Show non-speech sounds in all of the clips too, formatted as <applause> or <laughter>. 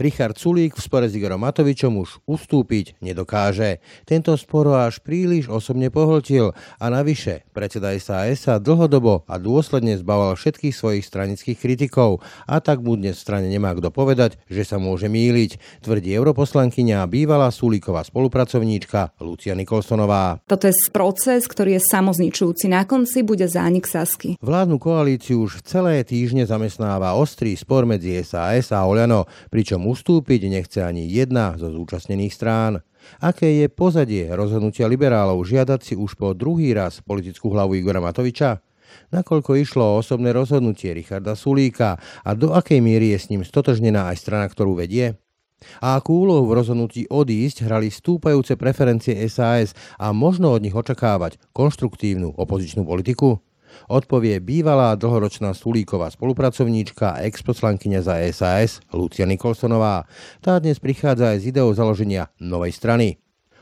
Richard Sulík v spore s Igorom Matovičom už ustúpiť nedokáže. Tento spor až príliš osobne pohltil a navyše predseda SAS sa dlhodobo a dôsledne zbával všetkých svojich stranických kritikov a tak mu dnes v strane nemá kto povedať, že sa môže míliť, tvrdí europoslankyňa a bývalá Sulíková spolupracovníčka Lucia Nikolsonová. Toto je proces, ktorý je samozničujúci. Na konci bude zánik Sasky. Vládnu koalíciu už celé týždne zamestnáva ostrý spor medzi SAS a Oľano, pričom ustúpiť nechce ani jedna zo zúčastnených strán. Aké je pozadie rozhodnutia liberálov žiadať si už po druhý raz politickú hlavu Igora Matoviča? Nakoľko išlo o osobné rozhodnutie Richarda Sulíka a do akej miery je s ním stotožnená aj strana, ktorú vedie? A akú úlohu v rozhodnutí odísť hrali stúpajúce preferencie SAS a možno od nich očakávať konštruktívnu opozičnú politiku? Odpovie bývalá dlhoročná Sulíková spolupracovníčka a exposlankyňa za SAS Lucia Nikolsonová. Tá dnes prichádza aj z ideou založenia novej strany.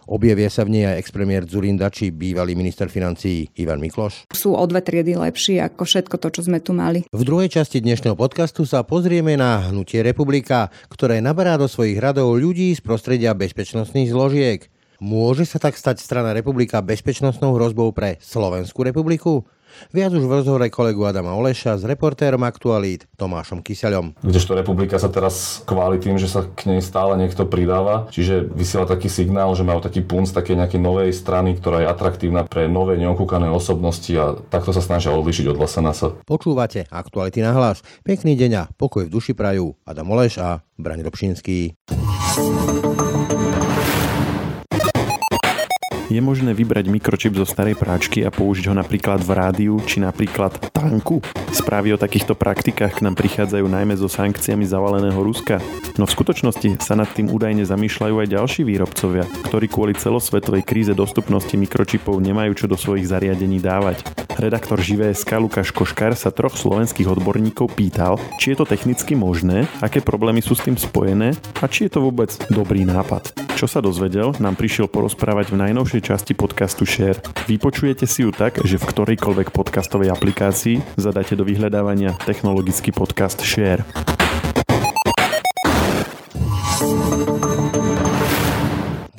Objavia sa v nej aj expremiér Zurinda či bývalý minister financií Ivan Mikloš. Sú o dve triedy lepší ako všetko to, čo sme tu mali. V druhej časti dnešného podcastu sa pozrieme na hnutie Republika, ktoré naberá do svojich radov ľudí z prostredia bezpečnostných zložiek. Môže sa tak stať strana Republika bezpečnostnou hrozbou pre Slovenskú republiku? Viac už v rozhovore kolegu Adama Oleša s reportérom Aktualít Tomášom Kyseľom. Kdežto republika sa teraz kváli tým, že sa k nej stále niekto pridáva, čiže vysiela taký signál, že majú taký punc také nejakej novej strany, ktorá je atraktívna pre nové neokúkané osobnosti a takto sa snažia odlišiť od sa. Počúvate Aktuality na hlas. Pekný deň a pokoj v duši prajú Adam Oleš a Brani Dobšinský. Je možné vybrať mikročip zo starej práčky a použiť ho napríklad v rádiu či napríklad tanku? Správy o takýchto praktikách k nám prichádzajú najmä so sankciami zavaleného Ruska. No v skutočnosti sa nad tým údajne zamýšľajú aj ďalší výrobcovia, ktorí kvôli celosvetovej kríze dostupnosti mikročipov nemajú čo do svojich zariadení dávať. Redaktor Živé.sk Lukáš Koškár sa troch slovenských odborníkov pýtal, či je to technicky možné, aké problémy sú s tým spojené a či je to vôbec dobrý nápad. Čo sa dozvedel, nám prišiel porozprávať v najnovšej časti podcastu Share. Vypočujete si ju tak, že v ktorejkoľvek podcastovej aplikácii zadáte do vyhľadávania technologický podcast Share.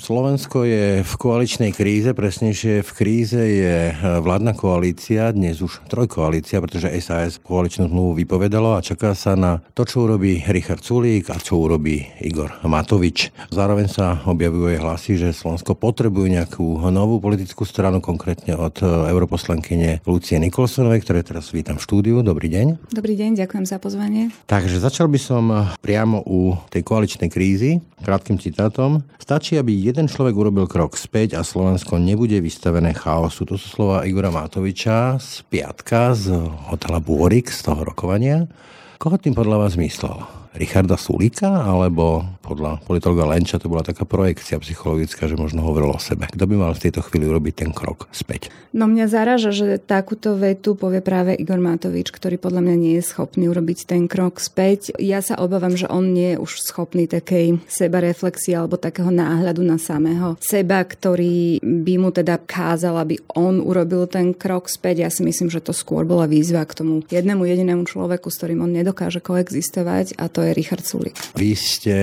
Slovensko je v koaličnej kríze, presnejšie v kríze je e, vládna koalícia, dnes už trojkoalícia, pretože SAS koaličnú zmluvu vypovedalo a čaká sa na to, čo urobí Richard Sulík a čo urobí Igor Matovič. Zároveň sa objavujú aj hlasy, že Slovensko potrebuje nejakú novú politickú stranu, konkrétne od e, europoslankyne Lucie Nikolsonovej, ktoré teraz vítam v štúdiu. Dobrý deň. Dobrý deň, ďakujem za pozvanie. Takže začal by som e, priamo u tej koaličnej krízy, krátkým citátom. Stačí, aby jeden jeden človek urobil krok späť a Slovensko nebude vystavené chaosu. To sú slova Igora Matoviča z piatka z hotela Bôrik z toho rokovania. Koho tým podľa vás myslel? Richarda Sulika, alebo podľa politologa Lenča to bola taká projekcia psychologická, že možno hovoril o sebe. Kto by mal v tejto chvíli urobiť ten krok späť? No mňa zaraža, že takúto vetu povie práve Igor Matovič, ktorý podľa mňa nie je schopný urobiť ten krok späť. Ja sa obávam, že on nie je už schopný takej sebareflexie alebo takého náhľadu na samého seba, ktorý by mu teda kázal, aby on urobil ten krok späť. Ja si myslím, že to skôr bola výzva k tomu jednému jedinému človeku, s ktorým on nedokáže koexistovať a to to je Richard Sulik. Vy ste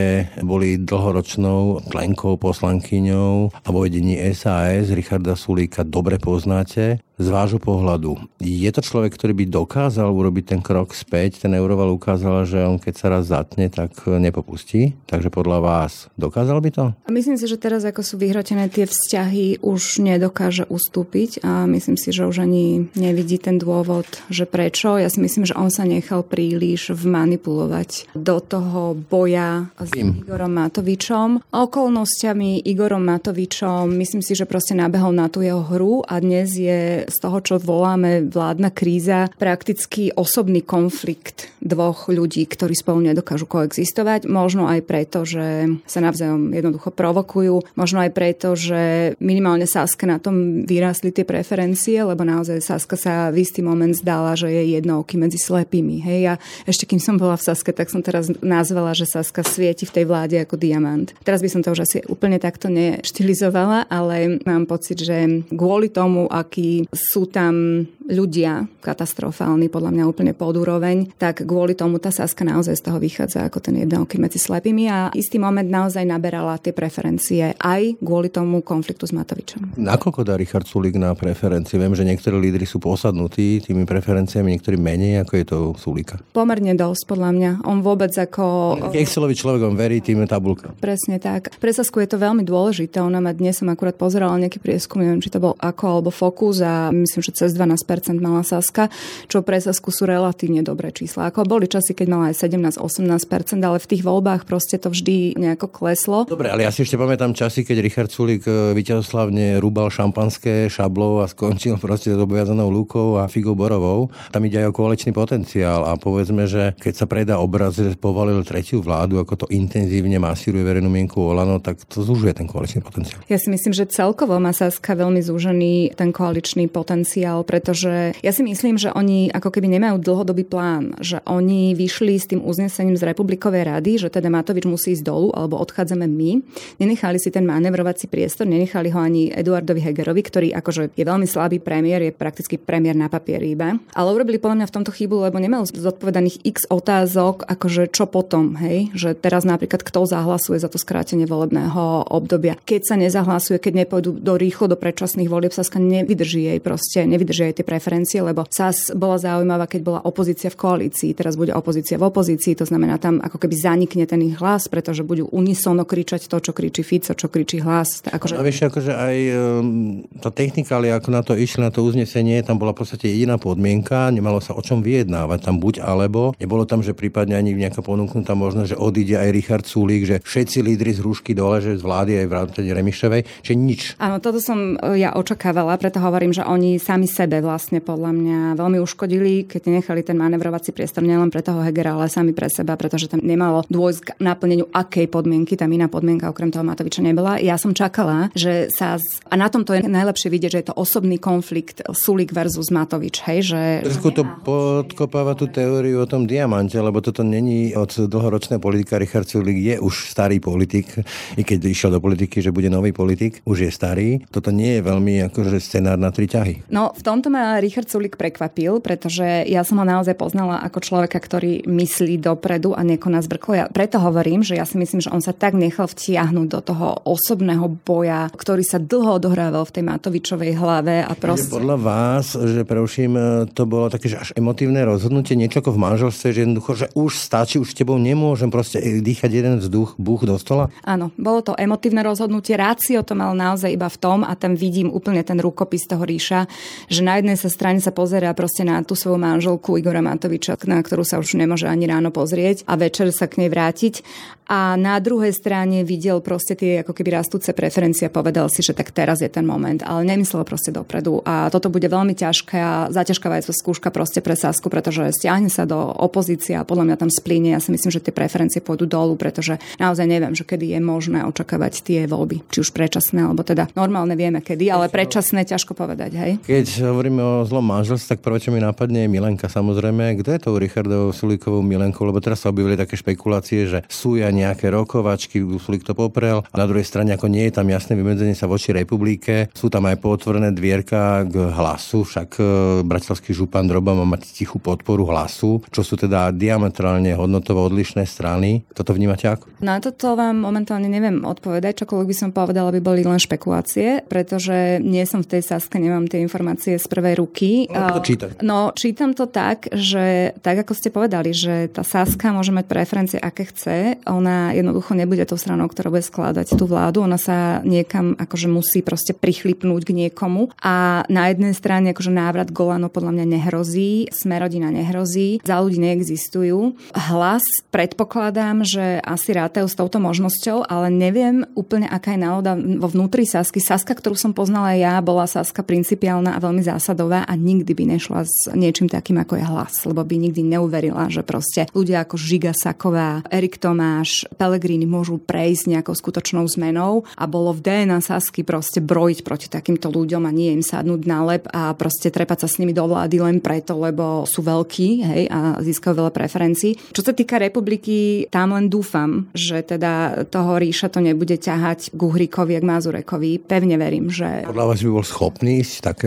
boli dlhoročnou členkou, poslankyňou a vo vedení SAS Richarda Sulíka dobre poznáte z vášho pohľadu, je to človek, ktorý by dokázal urobiť ten krok späť? Ten Euroval ukázala, že on keď sa raz zatne, tak nepopustí. Takže podľa vás dokázal by to? Myslím si, že teraz ako sú vyhrotené tie vzťahy, už nedokáže ustúpiť a myslím si, že už ani nevidí ten dôvod, že prečo. Ja si myslím, že on sa nechal príliš vmanipulovať do toho boja s Im. Igorom Matovičom. Okolnostiami Igorom Matovičom myslím si, že proste nabehol na tú jeho hru a dnes je z toho, čo voláme vládna kríza, prakticky osobný konflikt dvoch ľudí, ktorí spolu nedokážu koexistovať. Možno aj preto, že sa navzájom jednoducho provokujú. Možno aj preto, že minimálne Saska na tom vyrastli tie preferencie, lebo naozaj Saska sa v istý moment zdala, že je jednooký medzi slepými. Hej, ja ešte kým som bola v Saske, tak som teraz nazvala, že Saska svieti v tej vláde ako diamant. Teraz by som to už asi úplne takto neštilizovala, ale mám pocit, že kvôli tomu, aký sú tam ľudia katastrofálni, podľa mňa úplne pod úroveň, tak kvôli tomu tá Saska naozaj z toho vychádza ako ten jeden okým medzi slepými a istý moment naozaj naberala tie preferencie aj kvôli tomu konfliktu s Matovičom. Nakoľko dá Richard Sulik na preferencie? Viem, že niektorí lídry sú posadnutí tými preferenciami, niektorí menej, ako je to Sulika. Pomerne dosť, podľa mňa. On vôbec ako... Excelový človek, on verí tým tabulka. Presne tak. Pre Sasku je to veľmi dôležité. Ona ma dnes som akurát pozerala nejaký prieskum, neviem, či to bol ako alebo Focus a myslím, že cez 12% mala Saska, čo pre Sasku sú relatívne dobré čísla. Ako boli časy, keď mala aj 17-18%, ale v tých voľbách proste to vždy nejako kleslo. Dobre, ale ja si ešte pamätám časy, keď Richard Sulik e, víťazoslavne rúbal šampanské šablou a skončil <laughs> proste s obviazanou lúkou a figou borovou. Tam ide aj o koaličný potenciál a povedzme, že keď sa predá obraz, že povalil tretiu vládu, ako to intenzívne masíruje verejnú mienku Olano, tak to zúžuje ten koaličný potenciál. Ja si myslím, že celkovo má Saska veľmi zúžený ten koaličný potenciál, pretože ja si myslím, že oni ako keby nemajú dlhodobý plán, že oni vyšli s tým uznesením z Republikovej rady, že teda Matovič musí ísť dolu alebo odchádzame my. Nenechali si ten manevrovací priestor, nenechali ho ani Eduardovi Hegerovi, ktorý akože je veľmi slabý premiér, je prakticky premiér na papieri iba. Ale urobili podľa mňa v tomto chybu, lebo nemal zodpovedaných x otázok, akože čo potom, hej? Že teraz napríklad kto zahlasuje za to skrátenie volebného obdobia. Keď sa nezahlasuje, keď nepôjdu do rýchlo do predčasných volieb, Saska nevydrží jej proste, nevydrží jej tie preferencie, lebo SAS bola zaujímavá, keď bola opozícia v koalícii, teraz bude opozícia v opozícii, to znamená tam ako keby zanikne ten ich hlas, pretože budú unisono kričať to, čo kričí Fico, čo kričí hlas. Akože... A vieš, akože aj um, tá technika, ale ako na to išli, na to uznesenie, tam bola v podstate jediná podmienka, nemalo sa o čom vyjednávať, tam buď alebo, nebolo tam, že prípadne ani nejaká ponúknutá možnosť, že odíde aj Richard Sulík, že všetci lídry z rúšky dole, že z vlády aj vrátane Remišovej, že nič. Áno, toto som e, ja očakávala, preto hovorím, že oni sami sebe vlastne podľa mňa veľmi uškodili, keď nechali ten manevrovací priestor nielen pre toho Hegera, ale sami pre seba, pretože tam nemalo dôjsť k naplneniu akej podmienky, tam iná podmienka okrem toho Matoviča nebola. Ja som čakala, že sa a na tomto je najlepšie vidieť, že je to osobný konflikt Sulik versus Matovič, hej, že... Trošku to podkopáva tú teóriu o tom diamante, lebo toto není od dlhoročného politika. Richard Sulik je už starý politik, i keď išiel do politiky, že bude nový politik, už je starý. Toto nie je veľmi akože scenár na tri ťahy. No, v tomto ma Richard Sulik prekvapil, pretože ja som ho naozaj poznala ako človeka, ktorý myslí dopredu a nekoná zbrklo. Ja preto hovorím, že ja si myslím, že on sa tak nechal vtiahnuť do toho osobného boja, ktorý sa dlho odohrával v tej Matovičovej hlave a proste... Podľa vás, že preuším, to bolo také, že až emotívne rozhodnutie, niečo ako v manželstve, že jednoducho, že už stačí, už s tebou nemôžem proste dýchať jeden vzduch, buch do stola? Áno, bolo to emotívne rozhodnutie. Rácio to mal naozaj iba v tom a tam vidím úplne ten rukopis toho ríša, že na jednej sa strane sa pozerá proste na tú svoju manželku Igora Matoviča, na ktorú sa už nemôže ani ráno pozrieť a večer sa k nej vrátiť. A na druhej strane videl proste tie ako keby rastúce preferencie a povedal si, že tak teraz je ten moment, ale nemyslel proste dopredu. A toto bude veľmi ťažké a zaťažkávajúca skúška proste pre Sasku, pretože stiahne sa do opozície a podľa mňa tam splíne. Ja si myslím, že tie preferencie pôjdu dolu, pretože naozaj neviem, že kedy je možné očakávať tie voľby, či už predčasné, alebo teda normálne vieme kedy, ale predčasné ťažko povedať, hej. Keď hovoríme o zlom manželstve, tak prvé, čo mi napadne je Milenka samozrejme. Kto je tou Richardovou Sulíkovou Milenkou? Lebo teraz sa objavili také špekulácie, že sú ja nejaké rokovačky, Sulik to poprel. A na druhej strane, ako nie je tam jasné vymedzenie sa voči republike, sú tam aj potvorené dvierka k hlasu, však e, bratislavský župan Droba má mať tichú podporu hlasu, čo sú teda diametrálne hodnotovo odlišné strany. Toto vnímate ako? Na toto vám momentálne neviem odpovedať, čokoľvek by som povedala, by boli len špekulácie, pretože nie som v tej saske, nemám tie informácie z prvej ruky. No, to čítam. No, čítam to tak, že tak ako ste povedali, že tá saska môže mať preferencie, aké chce. On ona jednoducho nebude tou stranou, ktorá bude skladať tú vládu. Ona sa niekam akože musí proste prichlipnúť k niekomu. A na jednej strane akože návrat Golano podľa mňa nehrozí, Smerodina nehrozí, za ľudí neexistujú. Hlas predpokladám, že asi rátajú s touto možnosťou, ale neviem úplne, aká je nálada vo vnútri Sasky. Saska, ktorú som poznala ja, bola Saska principiálna a veľmi zásadová a nikdy by nešla s niečím takým, ako je hlas, lebo by nikdy neuverila, že proste ľudia ako Žiga Saková, Erik Tomáš, Pelegrini môžu prejsť nejakou skutočnou zmenou a bolo v DNA Sasky proste brojiť proti takýmto ľuďom a nie im sadnúť na lep a proste trepať sa s nimi do vlády len preto, lebo sú veľkí hej, a získajú veľa preferencií. Čo sa týka republiky, tam len dúfam, že teda toho ríša to nebude ťahať k Uhrikovi a k Mazurekovi. Pevne verím, že... Podľa vás by bol schopný ísť tak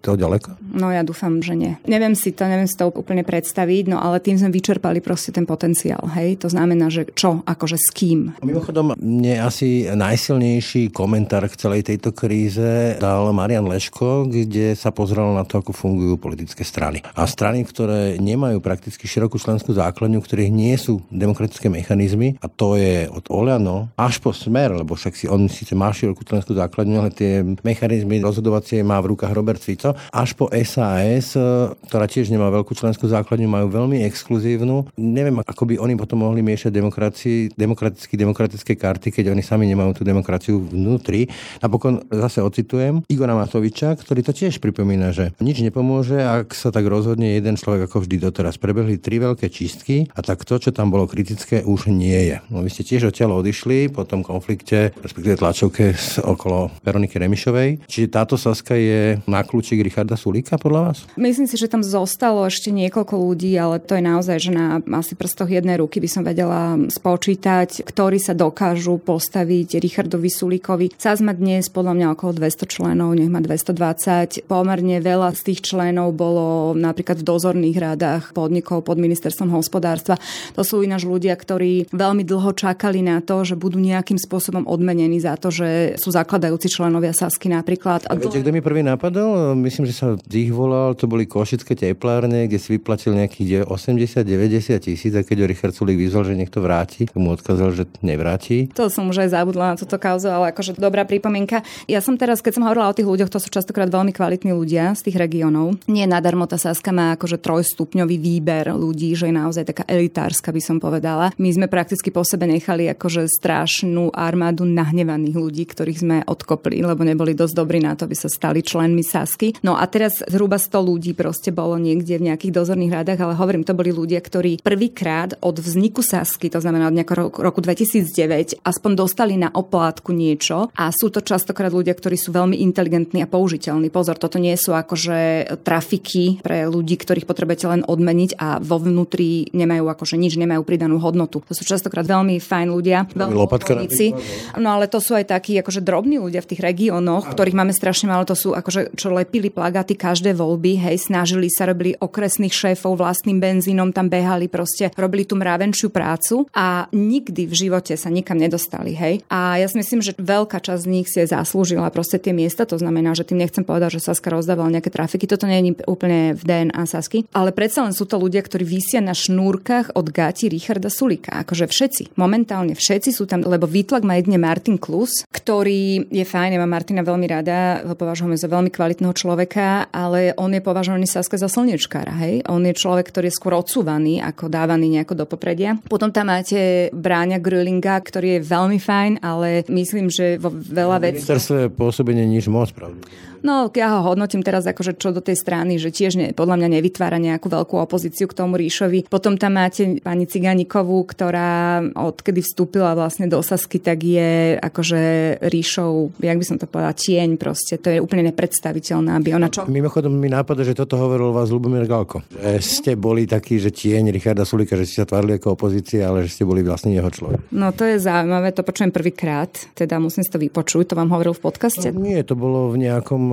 to ďaleko? No ja dúfam, že nie. Neviem si to, neviem si to úplne predstaviť, no ale tým sme vyčerpali proste ten potenciál, hej? To znamená, že čo, akože s kým. Mimochodom, mne asi najsilnejší komentár k celej tejto kríze dal Marian Leško, kde sa pozrel na to, ako fungujú politické strany. A strany, ktoré nemajú prakticky širokú členskú základňu, ktorých nie sú demokratické mechanizmy, a to je od Oľano až po Smer, lebo však si on síce má širokú členskú základňu, ale tie mechanizmy rozhodovacie má v rukách Robert Fico, až po SAS, ktorá tiež nemá veľkú členskú základňu, majú veľmi exkluzívnu. Neviem, ako by oni potom mohli miešať demokracii, demokraticky demokratické karty, keď oni sami nemajú tú demokraciu vnútri. Napokon zase ocitujem Igora Matoviča, ktorý to tiež pripomína, že nič nepomôže, ak sa tak rozhodne jeden človek ako vždy doteraz. Prebehli tri veľké čistky a tak to, čo tam bolo kritické, už nie je. No, vy ste tiež odtiaľ odišli po tom konflikte, respektíve tlačovke okolo Veroniky Remišovej. Čiže táto Saska je na kľúčik Richarda Sulíka podľa vás? Myslím si, že tam zostalo ešte niekoľko ľudí, ale to je naozaj, že na asi prstoch jednej ruky by som vedela spočítať, ktorí sa dokážu postaviť Richardovi Sulíkovi. SAS má dnes podľa mňa okolo 200 členov, nech má 220. Pomerne veľa z tých členov bolo napríklad v dozorných radách podnikov pod ministerstvom hospodárstva. To sú ináč ľudia, ktorí veľmi dlho čakali na to, že budú nejakým spôsobom odmenení za to, že sú zakladajúci členovia Sasky napríklad. A viete, kto mi prvý napadol? Myslím, že sa ich volal, to boli košické teplárne, kde si vyplatil nejakých 80-90 tisíc a keď ho Richard Sulik vyzval, že nech to vráti, tak mu odkázal, že nevráti. To som už aj zabudla na túto kauzu, ale akože dobrá pripomienka. Ja som teraz, keď som hovorila o tých ľuďoch, to sú častokrát veľmi kvalitní ľudia z tých regiónov. Nie nadarmo tá Saska má akože trojstupňový výber ľudí, že je naozaj taká elitárska, by som povedala. My sme prakticky po sebe nechali akože strašnú armádu nahnevaných ľudí, ktorých sme odkopli, lebo neboli dosť dobrí na to, aby sa stali členmi Sasky. No a teraz zhruba 100 ľudí proste bolo niekde v nejakých dozorných radách, ale hovorím, to boli ľudia, ktorí prvýkrát od vzniku Sasky, to znamená od nejakého roku 2009, aspoň dostali na oplátku niečo a sú to častokrát ľudia, ktorí sú veľmi inteligentní a použiteľní. Pozor, toto nie sú akože trafiky pre ľudí, ktorých potrebujete len odmeniť a vo vnútri nemajú akože nič, nemajú pridanú hodnotu. To sú častokrát veľmi fajn ľudia, veľmi Lopatka No ale to sú aj takí akože drobní ľudia v tých regiónoch, ktorých máme strašne málo, to sú akože čo lepili plagáty každé voľby, hej, snažili sa, robili okresných šéfov vlastným benzínom, tam behali proste, robili tú mravenčiu prácu a nikdy v živote sa nikam nedostali, hej. A ja si myslím, že veľká časť z nich si zaslúžila proste tie miesta, to znamená, že tým nechcem povedať, že Saska rozdávala nejaké trafiky, toto nie je úplne v DNA Sasky, ale predsa len sú to ľudia, ktorí vysia na šnúrkach od gati Richarda Sulika. Akože všetci, momentálne všetci sú tam, lebo výtlak má jedne Martin Klus, ktorý je fajn, ja mám Martina veľmi rada, ho považujeme za veľmi kvalitného človeka, ale on je považovaný Saska za slnečkára, hej. On je človek, ktorý je skôr odsúvaný, ako dávaný nejako do popredia. Potom tam máte Bráňa Grölinga, ktorý je veľmi fajn, ale myslím, že vo veľa vecí... Ministerstve pôsobenie nič moc, pravda. No, ja ho hodnotím teraz akože čo do tej strany, že tiež ne, podľa mňa nevytvára nejakú veľkú opozíciu k tomu Ríšovi. Potom tam máte pani Ciganikovú, ktorá odkedy vstúpila vlastne do Sasky, tak je akože Ríšov, jak by som to povedala, tieň proste. To je úplne nepredstaviteľné, aby ona čo... Mimochodom mi nápada, že toto hovoril vás Lubomír Galko. Že ste boli takí, že tieň Richarda Sulika, že ste sa tvárili ako opozícia, ale že ste boli vlastne jeho človek. No to je zaujímavé, to počujem prvýkrát, teda musím si to vypočuť, to vám hovoril v podcaste. No, nie, to bolo v nejakom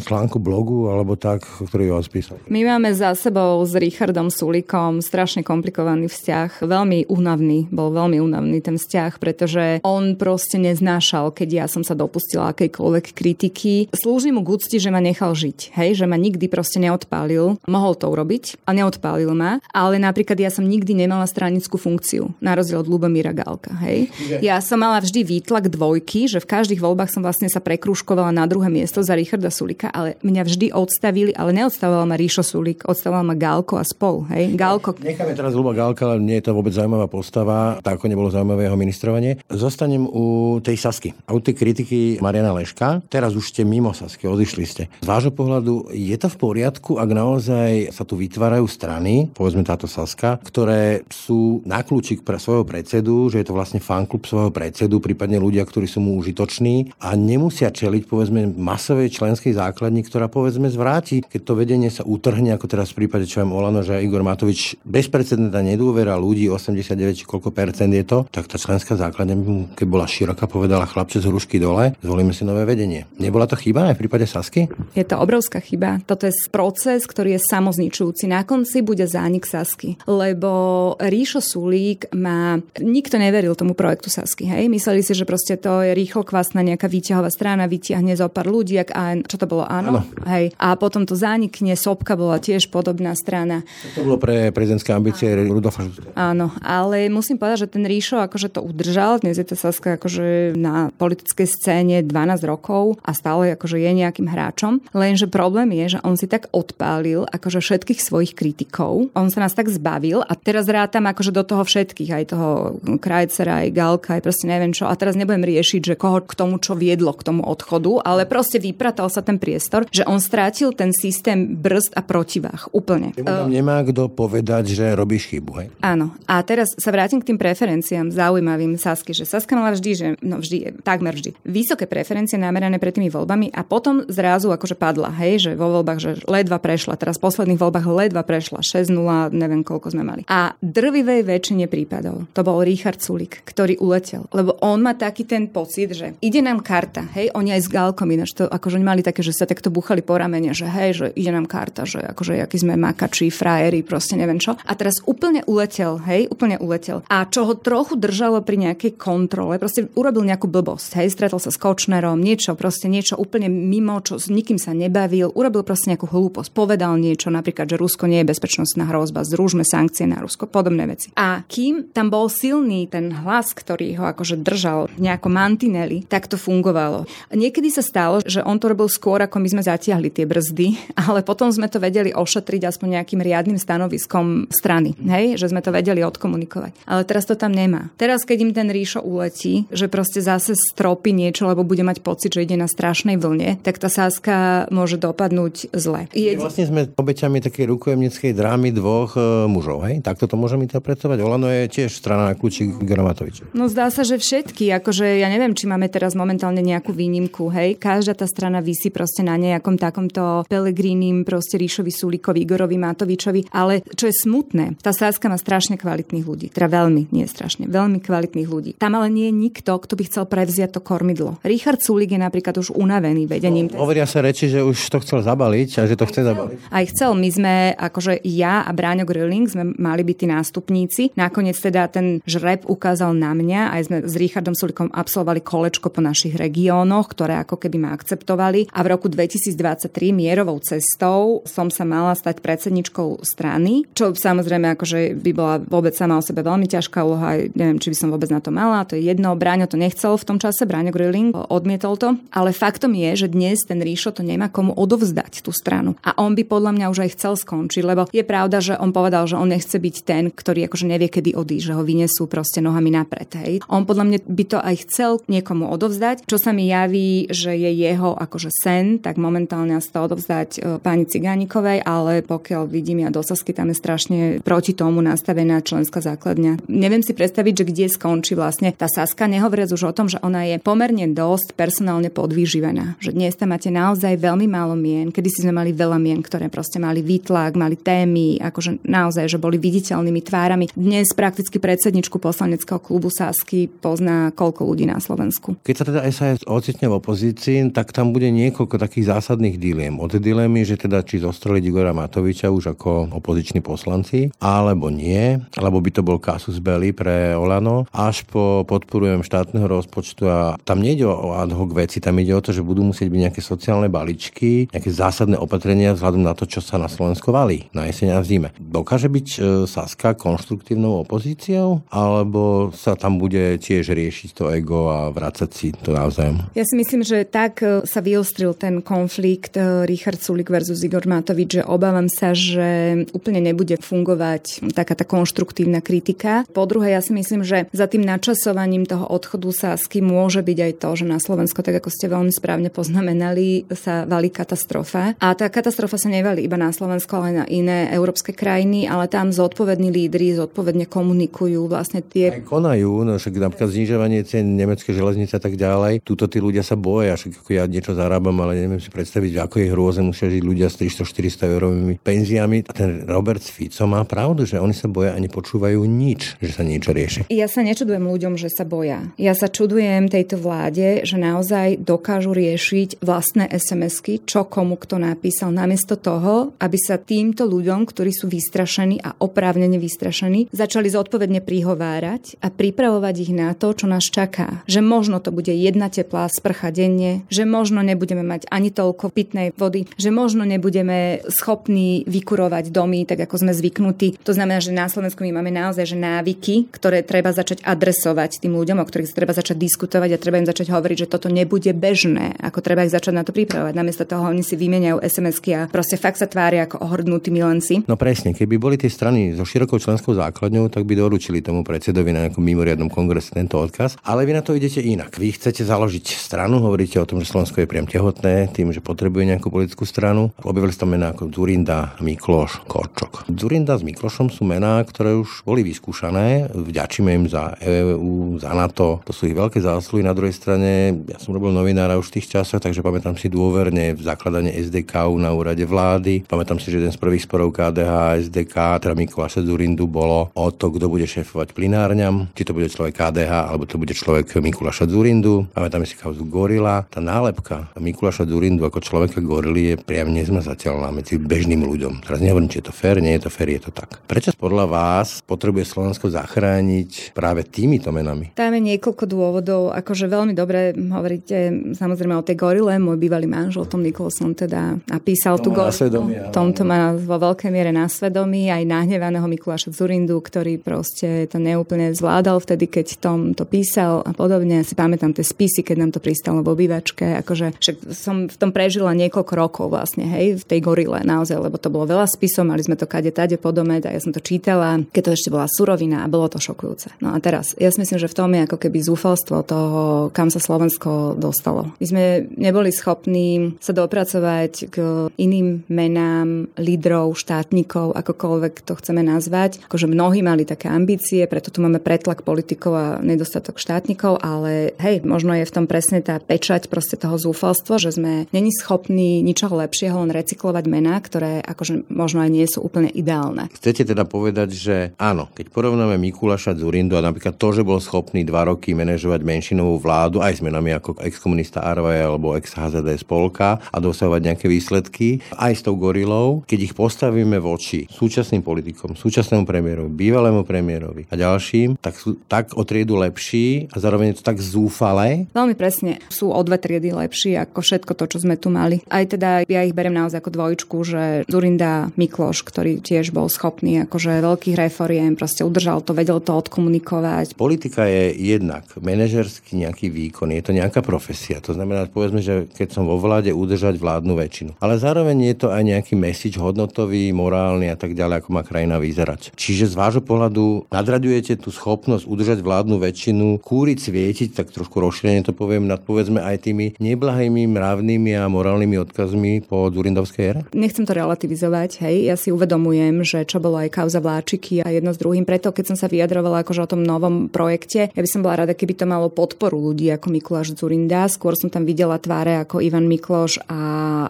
článku blogu alebo tak, ktorý vás písal. My máme za sebou s Richardom Sulikom strašne komplikovaný vzťah, veľmi únavný, bol veľmi únavný ten vzťah, pretože on proste neznášal, keď ja som sa dopustila akejkoľvek kritiky. Slúži mu k úcti, že ma nechal žiť, hej, že ma nikdy proste neodpálil. Mohol to urobiť a neodpálil ma, ale napríklad ja som nikdy nemala stranickú funkciu, na rozdiel od Lubomíra Galka, hej. Ja som mala vždy výtlak dvojky, že v každých voľbách som vlastne sa prekruškovala na druhé miesto za Richarda Sulika, ale mňa vždy odstavili, ale neodstavoval ma Ríšo Sulik, odstavoval ma Galko a spol. Hej? Galko. Necháme teraz Luba Galka, ale nie je to vôbec zaujímavá postava, tak ako nebolo zaujímavé jeho ministrovanie. Zostanem u tej Sasky a u tej kritiky Mariana Leška. Teraz už ste mimo Sasky, odišli ste. Z vášho pohľadu je to v poriadku, ak naozaj sa tu vytvárajú strany, povedzme táto Saska, ktoré sú na kľúčik pre svojho predsedu, že je to vlastne fanklub svojho predsedu, prípadne ľudia, ktorí sú mu užitoční a nemusia čeliť povedzme masovej svojej členskej základni, ktorá povedzme zvráti, keď to vedenie sa utrhne, ako teraz v prípade čo Olano, že Igor Matovič bezprecedentná nedôvera ľudí, 89 či koľko percent je to, tak tá členská základňa, keď bola široká, povedala chlapče z hrušky dole, zvolíme si nové vedenie. Nebola to chyba aj v prípade Sasky? Je to obrovská chyba. Toto je proces, ktorý je samozničujúci. Na konci bude zánik Sasky, lebo Ríšo Sulík má... Nikto neveril tomu projektu Sasky, hej? Mysleli si, že proste to je rýchlo kvasná nejaká výťahová strana, vyťahne zo pár ľudí, ak a, čo to bolo, áno? áno. Hej. A potom to zanikne, Sobka bola tiež podobná strana. To bolo pre prezidentské ambície Rudolfa Áno, ale musím povedať, že ten Ríšo akože to udržal. Dnes je to Saska akože na politickej scéne 12 rokov a stále akože je nejakým hráčom. Lenže problém je, že on si tak odpálil akože všetkých svojich kritikov. On sa nás tak zbavil a teraz rátam akože do toho všetkých, aj toho Krajcera, aj Galka, aj proste neviem čo. A teraz nebudem riešiť, že koho k tomu, čo viedlo k tomu odchodu, ale proste vypratal sa ten priestor, že on strátil ten systém brzd a protivách úplne. Tam nemá kto povedať, že robíš chybu. Hej? Áno. A teraz sa vrátim k tým preferenciám zaujímavým Sasky, že Saska mala vždy, že, no vždy, takmer vždy, vysoké preferencie namerané pred tými voľbami a potom zrazu akože padla, hej, že vo voľbách, že ledva prešla, teraz v posledných voľbách ledva prešla, 6-0, neviem koľko sme mali. A drvivej väčšine prípadov to bol Richard Sulik, ktorý uletel, lebo on má taký ten pocit, že ide nám karta, hej, oni aj s Galkom ináč to, akože oni mali také, že sa takto buchali po ramene, že hej, že ide nám karta, že akože aký sme makači, frajeri, proste neviem čo. A teraz úplne uletel, hej, úplne uletel. A čo ho trochu držalo pri nejakej kontrole, proste urobil nejakú blbosť, hej, stretol sa s Kočnerom, niečo, proste niečo úplne mimo, čo s nikým sa nebavil, urobil proste nejakú hlúposť, povedal niečo, napríklad, že Rusko nie je bezpečnostná hrozba, zrúžme sankcie na Rusko, podobné veci. A kým tam bol silný ten hlas, ktorý ho akože držal nejako mantinely, tak to fungovalo. Niekedy sa stalo, že on to robil skôr, ako my sme zatiahli tie brzdy, <laughs> ale potom sme to vedeli ošetriť aspoň nejakým riadnym stanoviskom strany, hej, že sme to vedeli odkomunikovať. Ale teraz to tam nemá. Teraz, keď im ten ríšo uletí, že proste zase stropy niečo, lebo bude mať pocit, že ide na strašnej vlne, tak tá sáska môže dopadnúť zle. Je... Vlastne sme obeťami takej rukojemnickej drámy dvoch e, mužov, hej? Takto to môžeme interpretovať. Olano je tiež strana na kľúči Gramatoviča. No zdá sa, že všetky, akože ja neviem, či máme teraz momentálne nejakú výnimku, hej? Každá tá strana vysí proste na nejakom takomto Pelegrínim, proste Ríšovi Sulikovi, Igorovi Matovičovi, ale čo je smutné, tá sáska má strašne kvalitných ľudí, teda veľmi, nie strašne, veľmi kvalitných ľudí. Tam ale nie je nikto, kto by chcel prevziať to kormidlo. Richard Sulik je napríklad už unavený vedením. No, hovoria sa reči, že už to chcel zabaliť a že to chce zabaliť. Aj chcel. My sme, akože ja a Bráňo Grilling sme mali byť tí nástupníci. Nakoniec teda ten žreb ukázal na mňa. Aj sme s Richardom Sulikom absolvovali kolečko po našich regiónoch, ktoré ako keby ma akceptovali. A v roku 2023 mierovou cestou som sa mala stať predsedničkou strany, čo samozrejme akože by bola vôbec sama o sebe veľmi ťažká úloha. Neviem, či by som vôbec na to mala. To je jedno. Bráňo to nechcel v tom čase. Bráňo Grilling odmietol to. Ale faktom je, že dnes ten Ríšo to nemá komu odovzdať tú stranu. A on by podľa mňa už aj chcel skončiť, lebo je pravda, že on povedal, že on nechce byť ten, ktorý akože nevie, kedy odísť, že ho vynesú proste nohami napred. Hej. On podľa mňa by to aj chcel niekomu odovzdať, čo sa mi javí, že je jeho akože sen, tak momentálne asi to odovzdať e, pani Cigánikovej, ale pokiaľ vidím ja do Sasky, tam je strašne proti tomu nastavená členská základňa. Neviem si predstaviť, že kde skončí vlastne tá Saska, nehovoriac už o tom, že ona je pomerne dosť personálne podvýživená. Že dnes tam máte naozaj veľmi málo mien. Kedy si sme mali veľa mien, ktoré proste mali výtlak, mali témy, akože naozaj, že boli viditeľnými tvárami. Dnes prakticky predsedničku poslaneckého klubu Sasky pozná koľko ľudí na Slovensku. Keď sa teda SAS ocitne v opozícii, tak tam bude niekoľko takých zásadných diliem. Od dilemy, že teda či zostreliť Igora Matoviča už ako opoziční poslanci, alebo nie, alebo by to bol kasus belli pre Olano, až po podporujem štátneho rozpočtu a tam nejde o ad hoc veci, tam ide o to, že budú musieť byť nejaké sociálne balíčky, nejaké zásadné opatrenia vzhľadom na to, čo sa na Slovensko valí na jeseň a v zime. Dokáže byť e, Saska konštruktívnou opozíciou, alebo sa tam bude tiež riešiť to ego a vrácať si to navzájom? Ja si myslím, že tak e, sa vyostril ten konflikt e, Richard Sulik versus Igor Matovič, že obávam sa, že úplne nebude fungovať taká tá konštruktívna kritika. Po druhé, ja si myslím, že za tým načasovaním toho odchodu Sasky môže byť aj to, že na Slovensko, tak ako ste veľmi správne poznamenali, sa valí katastrofa. A tá katastrofa sa nevalí iba na Slovensko, ale na iné európske krajiny, ale tam zodpovední lídry zodpovedne komunikujú vlastne tie... Aj konajú, no však napríklad znižovanie cien nemecké železnice a tak ďalej. Tuto tí ľudia sa boja, však ako ja niečo zarábam, ale neviem si predstaviť, v akej hrôze musia žiť ľudia s 300-400 eurovými penziami. A ten Robert Fico má pravdu, že oni sa boja a nepočúvajú nič, že sa niečo rieši. Ja sa nečudujem ľuďom, že sa boja. Ja sa čudujem tejto vláde, že naozaj dokážu riešiť vlastné SMS-ky, čo komu kto napísal, namiesto toho, aby sa týmto ľuďom, ktorí sú vystrašení a oprávnene vystrašení, začali zodpovedne prihovárať a pripravovať ich na to, čo nás čaká. Že možno to bude jedna teplá sprcha denne, že možno nebudeme mať ani toľko pitnej vody, že možno nebudeme schopní vykurovať domy, tak ako sme zvyknutí. To znamená, že na Slovensku my máme naozaj že návyky, ktoré treba začať adresovať tým ľuďom, o ktorých treba začať diskutovať a treba im začať hovoriť, že toto nebude bežné, ako treba ich začať na to pripravovať. Namiesto toho oni si vymeniajú SMS-ky a proste fakt sa tvária ako ohrdnutí milenci. No presne, keby boli tie strany so širokou členskou základňou, tak by doručili tomu predsedovi na nejakom mimoriadnom kongrese tento odkaz. Ale vy na to idete inak. Vy chcete založiť stranu, hovoríte o tom, že Slovensko je priam tehotné, tým, že potrebuje nejakú politickú stranu. Objavili ste mená ako Zurinda, Mikloš, Korčok. Zurinda s Miklošom sú mená, ktoré už boli vyskúšané. Vďačíme im za EU, za NATO. To sú ich veľké zásluhy. Na druhej strane, ja som robil novinára už v tých časoch, takže pamätám si dôverne v zakladanie SDK na úrade vlády. Pamätám si, že jeden z prvých sporov KDH a SDK, teda Mikuláša Zurindu, bolo o to, kto bude šéfovať plinárňam, či to bude človek KDH, alebo to bude človek Mikuláša Zurindu. Pamätáme si kauzu Gorila. Tá nálepka Mikuláša Zurindu ako človeka gorily je priam nezmazateľná medzi bežným ľuďom. Teraz nehovorím, či je to fér, nie je to fér, je to tak. Prečo podľa vás potrebuje Slovensko zachrániť práve týmito menami? Tam je niekoľko dôvodov. Akože veľmi dobre hovoríte samozrejme o tej gorile. Môj bývalý manžel Tom Nicholson teda napísal tú gorilu. Tomto má vo veľkej miere na svedomí aj nahnevaného Mikuláša Zurindu, ktorý proste to neúplne zvládal vtedy, keď Tom to písal a podobne. Ja si pamätám tie spisy, keď nám to pristalo vo obývačke. Akože, však som v tom prežila niekoľko rokov vlastne, hej, v tej gorile naozaj, lebo to bolo veľa spisov, mali sme to kade tade po dome a ja som to čítala, keď to ešte bola surovina a bolo to šokujúce. No a teraz, ja si myslím, že v tom je ako keby zúfalstvo toho, kam sa Slovensko dostalo. My sme neboli schopní sa dopracovať k iným menám lídrov, štátnikov, akokoľvek to chceme nazvať. Akože mnohí mali také ambície, preto tu máme pretlak politikov a nedostatok štátnikov, ale hej, možno je v tom presne tá pečať proste toho zúfalstva, že sme není schopní ničoho lepšieho len recyklovať mená, ktoré akože možno aj nie sú úplne ideálne. Chcete teda povedať, že áno, keď porovnáme Mikuláša Zurindu a napríklad to, že bol schopný dva roky manažovať menšinovú vládu aj s menami ako exkomunista Arvaja alebo ex-HZD Spolka a dosahovať nejaké výsledky, aj s tou gorilou, keď ich postavíme voči súčasným politikom, súčasnému premiérovi, bývalému premiérovi a ďalším, tak sú tak o triedu lepší a zároveň je to tak zúfale. Veľmi presne. Sú o dve triedy lepší ako všetko to, čo sme tu mali. Aj teda ja ich berem naozaj ako dvojčku, že Zurinda Mikloš, ktorý tiež bol schopný akože veľkých reforiem, proste udržal to, vedel to odkomunikovať. Politika je jednak manažerský nejaký výkon, je to nejaká profesia. To znamená, povedzme, že keď som vo vláde, udržať vládnu väčšinu. Ale zároveň je to aj nejaký message hodnotový, morálny a tak ďalej, ako má krajina vyzerať. Čiže z vášho pohľadu nadraďujete tú schopnosť udržať vládnu väčšinu, kúriť, svietiť, tak trošku rozšírenie to poviem, nad povedzme aj tými neblahými mravnými a morálnymi odkazmi po Durindovskej ére? Nechcem to relativizovať, hej. Ja si uvedomujem, že čo bolo aj kauza vláčiky a jedno s druhým. Preto, keď som sa vyjadrovala akože o tom novom projekte, ja by som bola rada, keby to malo podporu ľudí ako Mikuláš Zurinda. Skôr som tam videla tváre ako Ivan Mikloš a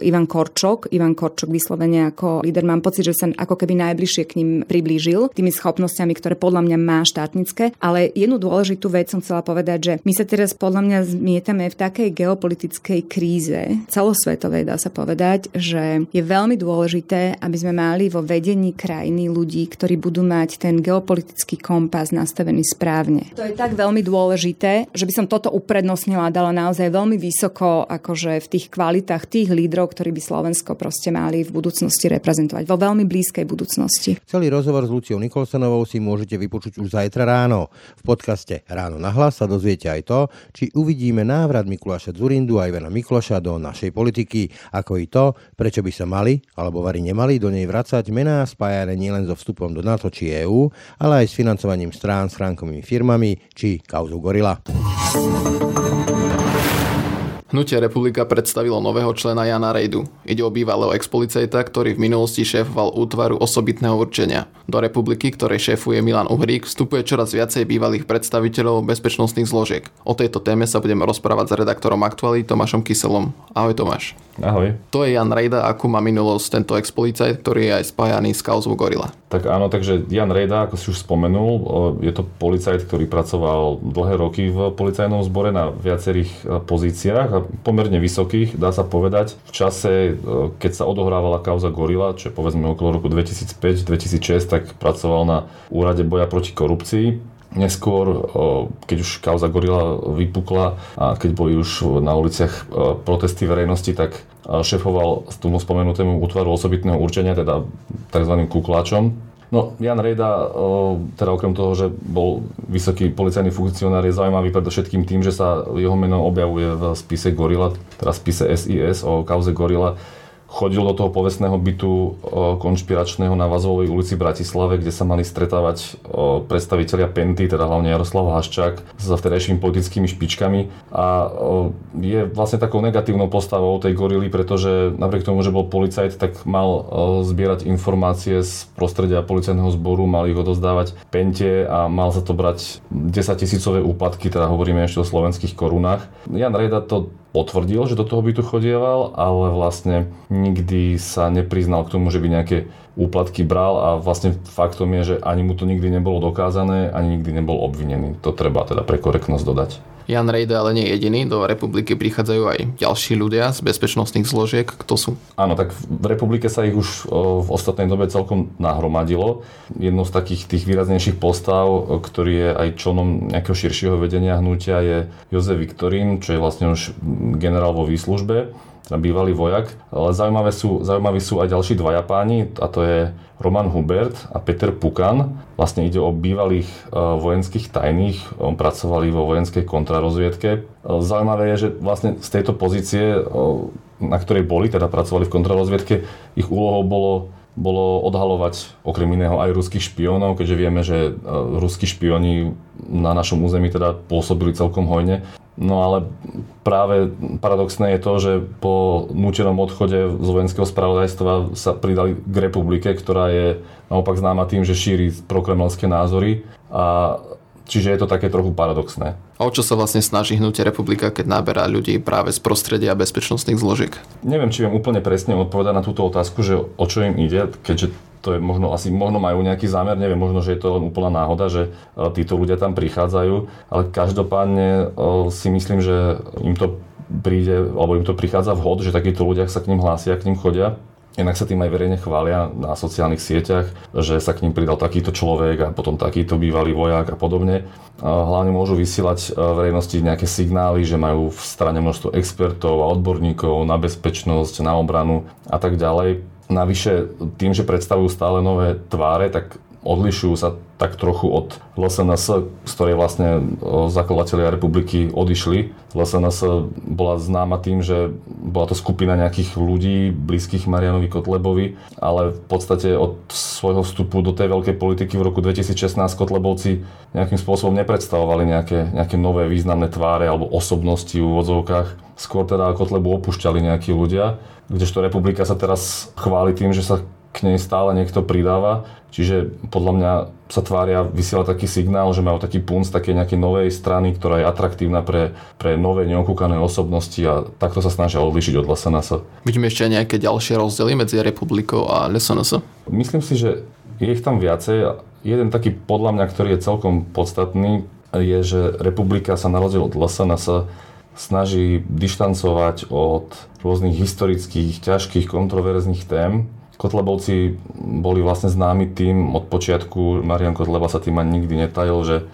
Ivan Korčok. Ivan Korčok vyslovene ako líder. Mám pocit, že sa ako keby najbližšie k ním priblížil tými schopnosťami, ktoré podľa mňa má štátnické. Ale jednu dôležitú vec som chcela povedať, že my sa teraz podľa mňa zmietame v takej geopolitickej kríze, celosvetovej dá sa povedať, že je veľmi dôležité, aby sme mali vo vedení krajiny ľudí, ktorí budú mať ten geopolitický kompas nastavený správne. To je tak veľmi dôležité, že by som toto uprednostnila dala naozaj veľmi vysoko akože v tých kvalitách tých lídrov, ktorí by Slovensko proste mali v budúcnosti reprezentovať, vo veľmi blízkej budúcnosti. Celý rozhovor s Luciou Nikolsonovou si môžete vypočuť už zajtra ráno. V podcaste Ráno na hlas sa dozviete aj to, či uvidíme návrat Mikuláša Zurindu a Ivana Mikloša do našej politiky, ako i to, prečo by sa mali, alebo vari nemali do nej vracať mená spájane nielen so vstupom do NATO či EÚ, ale aj s financovaním strán s chránkovými firmami či kauzu Gorila. Hnutie Republika predstavilo nového člena Jana Rejdu. Ide o bývalého expolicajta, ktorý v minulosti šéfoval útvaru osobitného určenia. Do republiky, ktorej šéfuje Milan Uhrík, vstupuje čoraz viacej bývalých predstaviteľov bezpečnostných zložiek. O tejto téme sa budeme rozprávať s redaktorom aktuálny Tomášom Kyselom. Ahoj Tomáš. Ahoj. To je Jan Rejda, akú má minulosť tento expolicajt, ktorý je aj spájaný s kauzou Gorila. Tak áno, takže Jan Rejda, ako si už spomenul, je to policajt, ktorý pracoval dlhé roky v policajnom zbore na viacerých pozíciách a pomerne vysokých, dá sa povedať. V čase, keď sa odohrávala kauza Gorila, čo je povedzme okolo roku 2005-2006, tak pracoval na úrade boja proti korupcii Neskôr, keď už kauza Gorila vypukla a keď boli už na uliciach protesty verejnosti, tak šefoval tomu spomenutému útvaru osobitného určenia, teda tzv. kukláčom. No, Jan Rejda, teda okrem toho, že bol vysoký policajný funkcionár, je zaujímavý predovšetkým tým, že sa jeho meno objavuje v spise Gorila, teda spise SIS o kauze Gorila chodil do toho povestného bytu e, konšpiračného na Vazovej ulici Bratislave, kde sa mali stretávať e, predstavitelia Penty, teda hlavne Jaroslav Haščák s vtedajšími politickými špičkami a e, je vlastne takou negatívnou postavou tej gorily, pretože napriek tomu, že bol policajt, tak mal zbierať informácie z prostredia policajného zboru, mal ich odozdávať Pente a mal sa to brať 10 tisícové úpadky, teda hovoríme ešte o slovenských korunách. Jan Rejda to potvrdil, že do toho bytu chodieval, ale vlastne nikdy sa nepriznal k tomu, že by nejaké úplatky bral a vlastne faktom je, že ani mu to nikdy nebolo dokázané, ani nikdy nebol obvinený. To treba teda pre korektnosť dodať. Jan Rejda ale nie je jediný, do republiky prichádzajú aj ďalší ľudia z bezpečnostných zložiek. Kto sú? Áno, tak v republike sa ich už v ostatnej dobe celkom nahromadilo. Jednou z takých tých výraznejších postav, ktorý je aj členom nejakého širšieho vedenia hnutia, je Jozef Viktorín, čo je vlastne už generál vo výslužbe bývalý vojak. Ale zaujímavé sú, zaujímaví sú aj ďalší dvaja páni, a to je Roman Hubert a Peter Pukan. Vlastne ide o bývalých e, vojenských tajných, pracovali vo vojenskej kontrarozviedke. E, zaujímavé je, že vlastne z tejto pozície, e, na ktorej boli, teda pracovali v kontrarozviedke, ich úlohou bolo bolo odhalovať okrem iného aj ruských špiónov, keďže vieme, že ruskí špioni na našom území teda pôsobili celkom hojne. No ale práve paradoxné je to, že po nútenom odchode z vojenského spravodajstva sa pridali k republike, ktorá je naopak známa tým, že šíri prokremelské názory a Čiže je to také trochu paradoxné. A o čo sa vlastne snaží hnutie republika, keď naberá ľudí práve z prostredia bezpečnostných zložiek? Neviem, či viem úplne presne odpovedať na túto otázku, že o čo im ide, keďže to je možno asi, možno majú nejaký zámer, neviem, možno, že je to len úplná náhoda, že e, títo ľudia tam prichádzajú, ale každopádne e, si myslím, že im to príde, alebo im to prichádza vhod, že takíto ľudia sa k ním hlásia, k ním chodia. Inak sa tým aj verejne chvália na sociálnych sieťach, že sa k ním pridal takýto človek a potom takýto bývalý vojak a podobne. Hlavne môžu vysielať e, verejnosti nejaké signály, že majú v strane množstvo expertov a odborníkov na bezpečnosť, na obranu a tak ďalej Navyše tým, že predstavujú stále nové tváre, tak odlišujú sa tak trochu od LSNS, z ktorej vlastne zakladatelia republiky odišli. LSNS bola známa tým, že bola to skupina nejakých ľudí blízkych Marianovi Kotlebovi, ale v podstate od svojho vstupu do tej veľkej politiky v roku 2016 Kotlebovci nejakým spôsobom nepredstavovali nejaké, nejaké nové významné tváre alebo osobnosti v úvodzovkách. Skôr teda Kotlebu opúšťali nejakí ľudia, kdežto republika sa teraz chváli tým, že sa k nej stále niekto pridáva. Čiže podľa mňa sa tvária, vysiela taký signál, že majú taký punc také nejakej novej strany, ktorá je atraktívna pre, pre nové neokúkané osobnosti a takto sa snažia odlišiť od LSNS. Vidíme ešte nejaké ďalšie rozdiely medzi republikou a LSNS? Myslím si, že je ich tam viacej. Jeden taký podľa mňa, ktorý je celkom podstatný, je, že republika sa na rozdiel od LSNS snaží dištancovať od rôznych historických, ťažkých, kontroverzných tém Kotlebovci boli vlastne známi tým od počiatku, Marian Kotleba sa tým ani nikdy netajil, že e,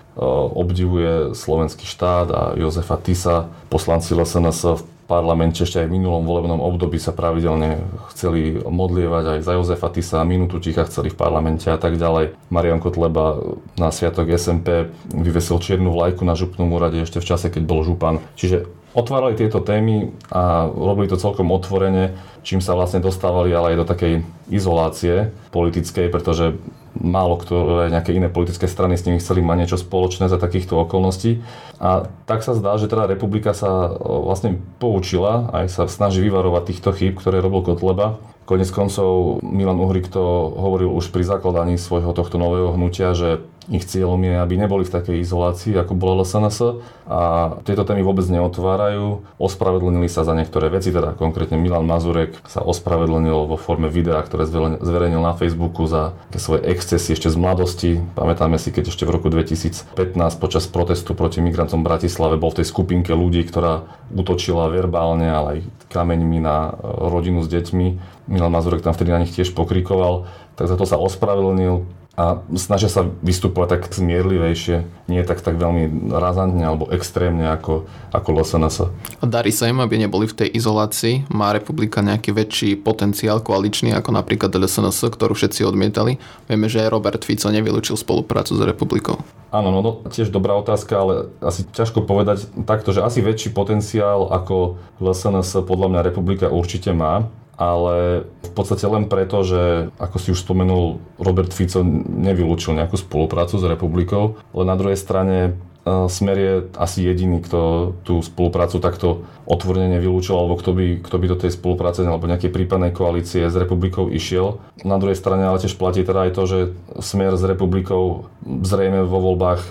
obdivuje slovenský štát a Jozefa Tisa, poslanci LSNS v parlamente ešte aj v minulom volebnom období sa pravidelne chceli modlievať aj za Jozefa Tisa, minútu ticha chceli v parlamente a tak ďalej. Marian Kotleba na sviatok SMP vyvesil čiernu vlajku na župnom úrade ešte v čase, keď bol župan. Čiže otvárali tieto témy a robili to celkom otvorene, čím sa vlastne dostávali ale aj do takej izolácie politickej, pretože málo ktoré nejaké iné politické strany s nimi chceli mať niečo spoločné za takýchto okolností. A tak sa zdá, že teda republika sa vlastne poučila, aj sa snaží vyvarovať týchto chýb, ktoré robil Kotleba Konec koncov Milan Uhrik to hovoril už pri zakladaní svojho tohto nového hnutia, že ich cieľom je, aby neboli v takej izolácii, ako bola LSNS a tieto témy vôbec neotvárajú. Ospravedlnili sa za niektoré veci, teda konkrétne Milan Mazurek sa ospravedlnil vo forme videa, ktoré zverejnil na Facebooku za svoje excesy ešte z mladosti. Pamätáme si, keď ešte v roku 2015 počas protestu proti migrantom v Bratislave bol v tej skupinke ľudí, ktorá útočila verbálne, ale aj kameňmi na rodinu s deťmi Milan Mazurek tam vtedy na nich tiež pokrikoval, tak za to sa ospravedlnil a snažia sa vystupovať tak zmierlivejšie, nie tak, tak veľmi razantne alebo extrémne ako, ako LSNS. A darí sa im, aby neboli v tej izolácii? Má republika nejaký väčší potenciál koaličný ako napríklad LSNS, ktorú všetci odmietali? Vieme, že aj Robert Fico nevylúčil spoluprácu s republikou. Áno, no, no tiež dobrá otázka, ale asi ťažko povedať takto, že asi väčší potenciál ako LSNS podľa mňa republika určite má ale v podstate len preto, že ako si už spomenul, Robert Fico nevylúčil nejakú spoluprácu s republikou, ale na druhej strane Smer je asi jediný, kto tú spoluprácu takto otvorene nevylúčil, alebo kto by, kto by do tej spolupráce alebo nejakej prípadnej koalície s republikou išiel. Na druhej strane ale tiež platí teda aj to, že Smer s republikou zrejme vo voľbách e,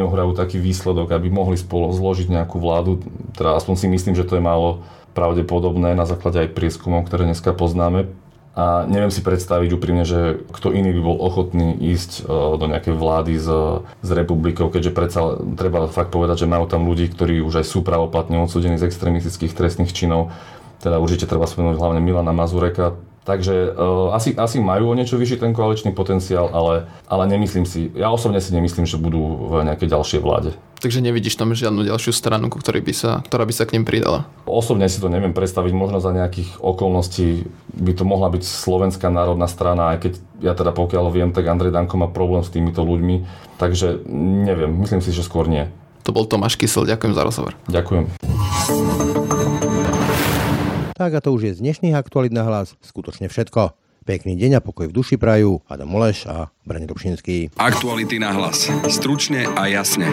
neuhrajú taký výsledok, aby mohli spolu zložiť nejakú vládu. Teda aspoň si myslím, že to je málo pravdepodobné na základe aj prieskumov, ktoré dneska poznáme. A neviem si predstaviť úprimne, že kto iný by bol ochotný ísť e, do nejakej vlády s, s republikou, keďže predsa treba fakt povedať, že majú tam ľudí, ktorí už aj sú pravoplatne odsudení z extrémistických trestných činov. Teda určite treba spomenúť hlavne Milana Mazureka, Takže uh, asi, asi majú o niečo vyšší ten koaličný potenciál, ale, ale nemyslím si, ja osobne si nemyslím, že budú v nejakej ďalšej vláde. Takže nevidíš tam žiadnu ďalšiu stranu, ktorej by sa, ktorá by sa k nim pridala? Osobne si to neviem predstaviť, možno za nejakých okolností by to mohla byť Slovenská národná strana, aj keď ja teda pokiaľ viem, tak Andrej Danko má problém s týmito ľuďmi, takže neviem, myslím si, že skôr nie. To bol Tomáš Kysel, ďakujem za rozhovor. Ďakujem. Tak a to už je z dnešných aktualit na hlas skutočne všetko. Pekný deň a pokoj v duši prajú Adam Moleš a Brani Dobšinský. Aktuality na hlas. Stručne a jasne.